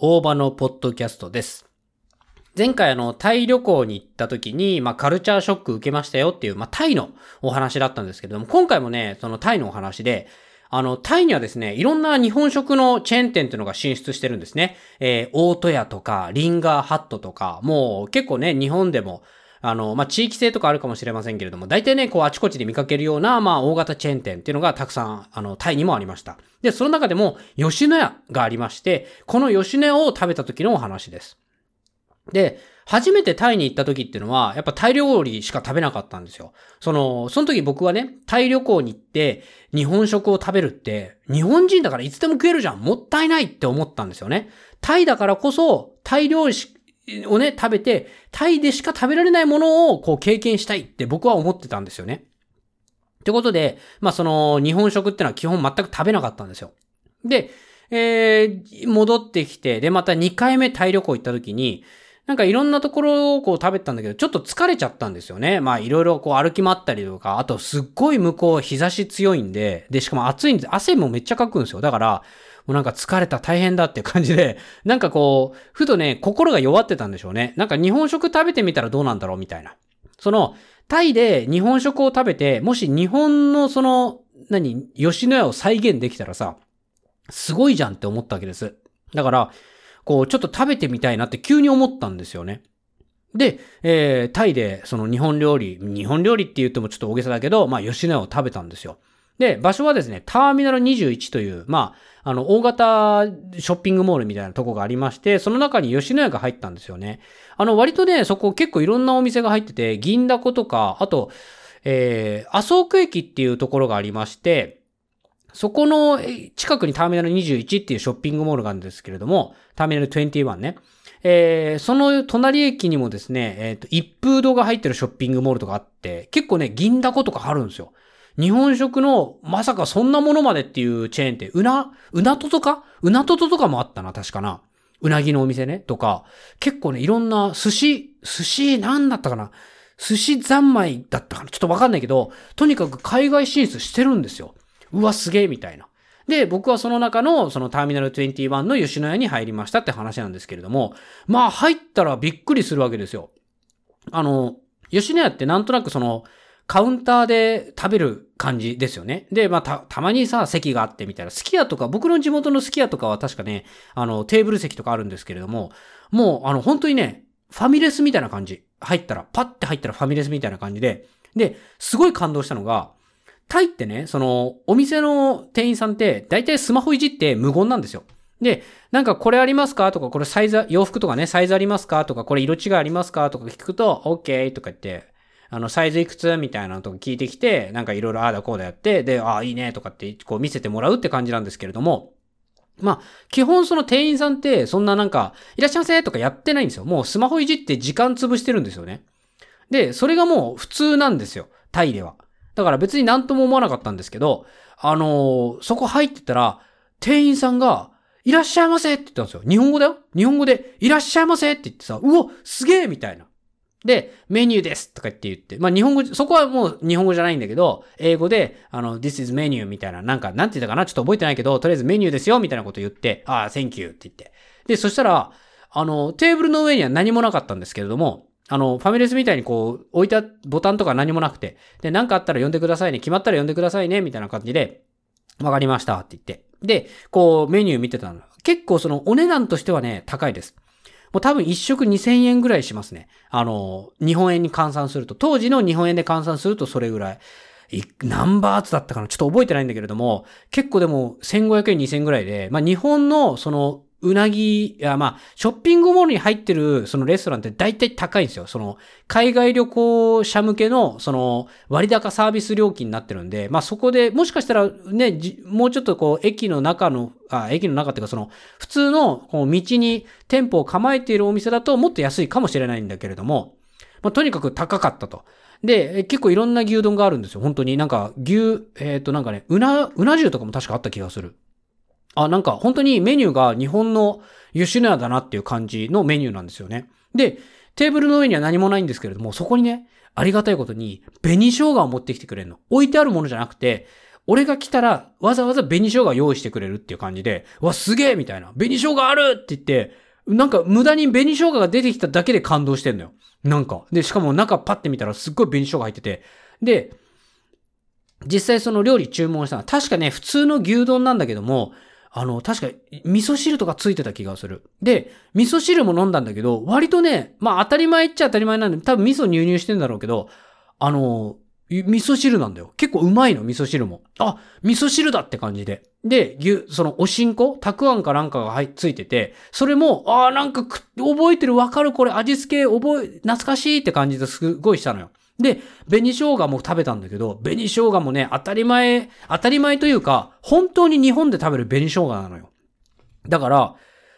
大場のポッドキャストです。前回あの、タイ旅行に行った時に、まあ、カルチャーショック受けましたよっていう、まあ、タイのお話だったんですけども、今回もね、そのタイのお話で、あの、タイにはですね、いろんな日本食のチェーン店っていうのが進出してるんですね。えー、大戸屋とか、リンガーハットとか、もう結構ね、日本でも、あの、まあ、地域性とかあるかもしれませんけれども、大体ね、こう、あちこちで見かけるような、まあ、大型チェーン店っていうのがたくさん、あの、タイにもありました。で、その中でも、吉野家がありまして、この吉野家を食べた時のお話です。で、初めてタイに行った時っていうのは、やっぱタイ料理しか食べなかったんですよ。その、その時僕はね、タイ旅行に行って、日本食を食べるって、日本人だからいつでも食えるじゃんもったいないって思ったんですよね。タイだからこそ、タイ料理しをね、食べて、タイでしか食べられないものをこう経験したいって僕は思ってたんですよね。ってことで、まあその日本食ってのは基本全く食べなかったんですよ。で、えー、戻ってきて、で、また2回目タイ旅行行った時に、なんかいろんなところをこう食べたんだけど、ちょっと疲れちゃったんですよね。まあいろいろこう歩き回ったりとか、あとすっごい向こう日差し強いんで、で、しかも暑いんで、汗もめっちゃかくんですよ。だから、うなんか疲れた大変だっていう感じで、なんかこう、ふとね、心が弱ってたんでしょうね。なんか日本食食べてみたらどうなんだろうみたいな。その、タイで日本食を食べて、もし日本のその、何、吉野家を再現できたらさ、すごいじゃんって思ったわけです。だから、こう、ちょっと食べてみたいなって急に思ったんですよね。で、えー、タイでその日本料理、日本料理って言ってもちょっと大げさだけど、まあ吉野家を食べたんですよ。で、場所はですね、ターミナル21という、まあ、あの、大型ショッピングモールみたいなとこがありまして、その中に吉野家が入ったんですよね。あの、割とね、そこ結構いろんなお店が入ってて、銀だことか、あと、えー、麻生区駅っていうところがありまして、そこの近くにターミナル21っていうショッピングモールがあるんですけれども、ターミナル21ね。えー、その隣駅にもですね、えっ、ー、と、一風堂が入ってるショッピングモールとかあって、結構ね、銀だことかあるんですよ。日本食の、まさかそんなものまでっていうチェーンって、うな、うなととか？うなとととかもあったな、確かな。うなぎのお店ね、とか、結構ね、いろんな寿司、寿司なんだったかな？寿司三昧だったかな？ちょっとわかんないけど、とにかく海外進出してるんですよ。うわ、すげえ、みたいな。で、僕はその中の、そのターミナル21の吉野家に入りましたって話なんですけれども、まあ入ったらびっくりするわけですよ。あの、吉野家ってなんとなくその、カウンターで食べる感じですよね。で、まあ、た、たまにさ、席があってみたいな。すき家とか、僕の地元のすき家とかは確かね、あの、テーブル席とかあるんですけれども、もう、あの、本当にね、ファミレスみたいな感じ。入ったら、パッて入ったらファミレスみたいな感じで、で、すごい感動したのが、タイってね、その、お店の店員さんって、大体スマホいじって無言なんですよ。で、なんかこれありますかとか、これサイズ、洋服とかね、サイズありますかとか、これ色違いありますかとか聞くと、OK とか言って、あの、サイズいくつ？みたいなのとか聞いてきて、なんかいろいろああだこうだやって、で、ああ、いいねとかってこう見せてもらうって感じなんですけれども、まあ、基本その店員さんってそんななんか、いらっしゃいませとかやってないんですよ。もうスマホいじって時間潰してるんですよね。で、それがもう普通なんですよ。タイでは。だから別になんとも思わなかったんですけど、あのー、そこ入ってたら、店員さんが、いらっしゃいませって言ったんですよ。日本語だよ日本語で、いらっしゃいませって言ってさ、うおすげえみたいな。で、メニューですとかって言って、まあ日本語、そこはもう日本語じゃないんだけど、英語で、あの、this is menu みたいな、なんか、なんて言ったかな？ちょっと覚えてないけど、とりあえずメニューですよみたいなこと言って、ああ、thank you って言って。で、そしたら、あの、テーブルの上には何もなかったんですけれども、あの、ファミレスみたいにこう、置いたボタンとか何もなくて、で、なんかあったら呼んでくださいね、決まったら呼んでくださいね、みたいな感じで、わかりましたって言って。で、こう、メニュー見てたの。結構その、お値段としてはね、高いです。もう多分一食2000円ぐらいしますね。あの、日本円に換算すると、当時の日本円で換算するとそれぐらい。何バーツだったかな？ちょっと覚えてないんだけれども、結構でも1500円2000円ぐらいで、まあ日本のそのうなぎ、いや、まあ、ショッピングモールに入ってる、そのレストランって大体高いんですよ。その、海外旅行者向けの、その、割高サービス料金になってるんで、まあそこで、もしかしたらね、もうちょっとこう、駅の中の、あ、駅の中っていうかその、普通の、こう、道に店舗を構えているお店だともっと安いかもしれないんだけれども、まあとにかく高かったと。で、結構いろんな牛丼があるんですよ。本当になんか、牛、えっ、ー、となんかね、うな、うな重とかも確かあった気がする。あ、なんか本当にメニューが日本の吉野家だなっていう感じのメニューなんですよね。で、テーブルの上には何もないんですけれども、そこにね、ありがたいことに、紅生姜を持ってきてくれるの。置いてあるものじゃなくて、俺が来たら、わざわざ紅生姜用意してくれるっていう感じで、わ、すげえみたいな。紅生姜あるって言って、なんか無駄に紅生姜が出てきただけで感動してんのよ。なんか。で、しかも中パッて見たらすっごい紅生姜入ってて。で、実際その料理注文したのは、確かね、普通の牛丼なんだけども、あの、確か味噌汁とかついてた気がする。で、味噌汁も飲んだんだけど、割とね、まあ当たり前っちゃ当たり前なんで、多分味噌入入してんだろうけど、あの、味噌汁なんだよ。結構うまいの、味噌汁も。あ、味噌汁だって感じで。で、牛、そのおしんこ？たくあんかなんかが入っついてて、それも、ああ、なんか覚えてる、わかる、これ味付け覚え、懐かしいって感じですごいしたのよ。で、紅生姜も食べたんだけど、紅生姜もね、当たり前、当たり前というか、本当に日本で食べる紅生姜なのよ。だから、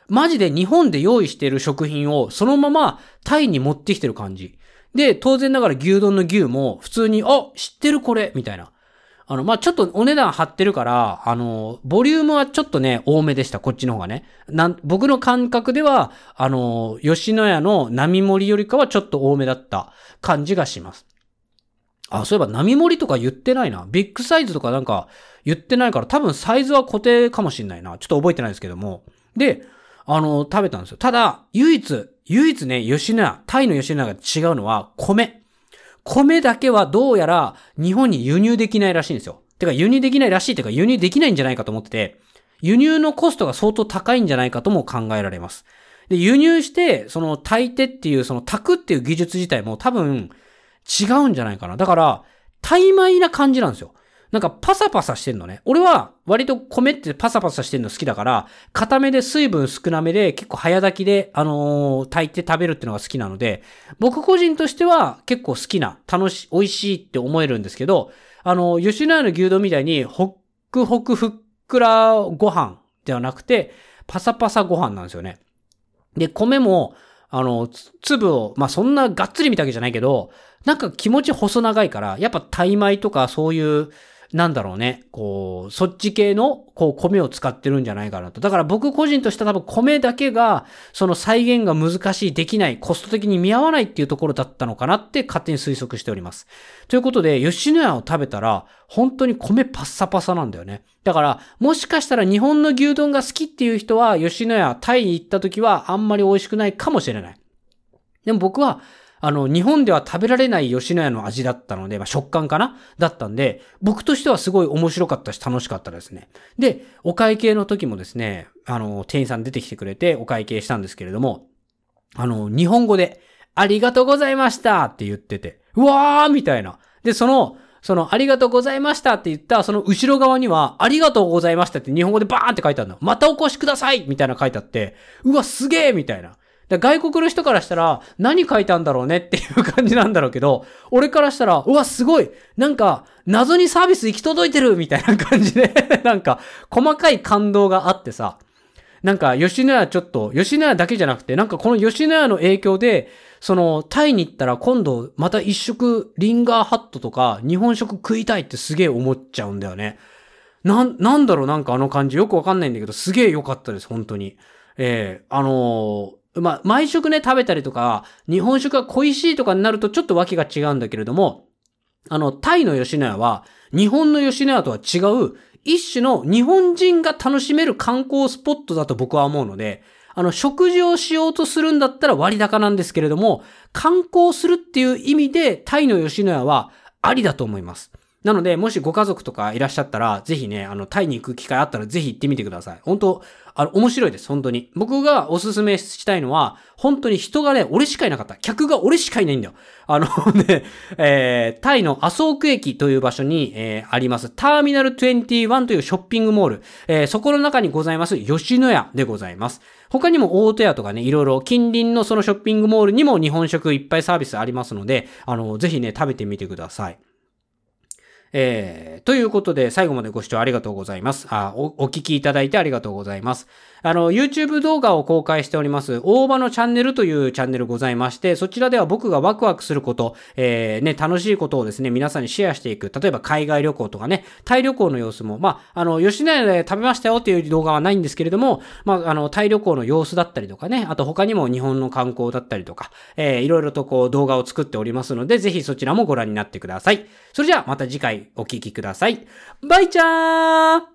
マジで日本で用意している食品をそのままタイに持ってきてる感じ。で、当然ながら牛丼の牛も普通に、あ、知ってるこれみたいな。あの、まあ、ちょっとお値段張ってるから、あの、ボリュームはちょっとね、多めでした、こっちの方がね。なん、僕の感覚では、あの、吉野家の並盛りよりかはちょっと多めだった感じがします。あ、そういえば並盛りとか言ってないな。ビッグサイズとかなんか言ってないから多分サイズは固定かもしんないな。ちょっと覚えてないですけども。で、あの、食べたんですよ。ただ、唯一、唯一ね、吉野家、タイの吉野家が違うのは米。米だけはどうやら日本に輸入できないらしいんですよ。てか輸入できないらしいってか輸入できないんじゃないかと思ってて、輸入のコストが相当高いんじゃないかとも考えられます。で、輸入して、その炊いてっていう、その炊くっていう技術自体も多分違うんじゃないかな。だから、怠米な感じなんですよ。なんかパサパサしてんのね。俺は割と米ってパサパサしてんの好きだから、固めで水分少なめで結構早炊きで、あのー、炊いて食べるっていうのが好きなので、僕個人としては結構好きな、楽し、美味しいって思えるんですけど、あのー、吉野家の牛丼みたいに、ホックホクふっくらご飯ではなくて、パサパサご飯なんですよね。で、米も、あの、粒を、まあ、そんながっつり見たわけじゃないけど、なんか気持ち細長いから、やっぱタイ米とかそういう、なんだろうね、こう、そっち系の、こう、米を使ってるんじゃないかなと。だから僕個人としては多分米だけが、その再現が難しい、できない、コスト的に見合わないっていうところだったのかなって勝手に推測しております。ということで、吉野家を食べたら、本当に米パッサパサなんだよね。だから、もしかしたら日本の牛丼が好きっていう人は、吉野家、タイに行った時はあんまり美味しくないかもしれない。でも僕は、あの、日本では食べられない吉野家の味だったので、まあ、食感かな？だったんで、僕としてはすごい面白かったし楽しかったですね。で、お会計の時もですね、あの、店員さん出てきてくれてお会計したんですけれども、あの、日本語で、ありがとうございましたって言ってて、うわーみたいな。で、その、その、ありがとうございましたって言った、その後ろ側には、ありがとうございましたって日本語でバーンって書いてあるの。またお越しくださいみたいな書いてあって、うわ、すげーみたいな。外国の人からしたら、何書いたんだろうねっていう感じなんだろうけど、俺からしたら、うわ、すごいなんか、謎にサービス行き届いてるみたいな感じで なんか、細かい感動があってさ、なんか、吉野家ちょっと、吉野家だけじゃなくて、なんかこの吉野家の影響で、その、タイに行ったら今度、また一食、リンガーハットとか、日本食食いたいってすげえ思っちゃうんだよね。なん、なんだろうなんかあの感じよくわかんないんだけど、すげえ良かったです、本当に。ええー、あのーまあ、毎食ね、食べたりとか、日本食が恋しいとかになるとちょっとわけが違うんだけれども、あの、タイの吉野家は、日本の吉野家とは違う、一種の日本人が楽しめる観光スポットだと僕は思うので、あの、食事をしようとするんだったら割高なんですけれども、観光するっていう意味で、タイの吉野家はありだと思います。なので、もしご家族とかいらっしゃったら、ぜひね、あの、タイに行く機会あったらぜひ行ってみてください。本当あの、面白いです、本当に。僕がおすすめしたいのは、本当に人がね、俺しかいなかった。客が俺しかいないんだよ。あの ね、えー、タイのアソーク駅という場所に、えー、あります、ターミナル21というショッピングモール。えー、そこの中にございます、吉野家でございます。他にも大戸屋とかね、いろいろ近隣のそのショッピングモールにも日本食いっぱいサービスありますので、あの、ぜひね、食べてみてください。えー、ということで、最後までご視聴ありがとうございます。あお、お聞きいただいてありがとうございます。あの、YouTube 動画を公開しております、大場のチャンネルというチャンネルございまして、そちらでは僕がワクワクすること、えー、ね、楽しいことをですね、皆さんにシェアしていく。例えば海外旅行とかね、タイ旅行の様子も、まあ、あの、吉野家で食べましたよっていう動画はないんですけれども、まあ、あの、タイ旅行の様子だったりとかね、あと他にも日本の観光だったりとか、えー、いろいろとこう動画を作っておりますので、ぜひそちらもご覧になってください。それじゃあ、また次回お聞きください。バイチャー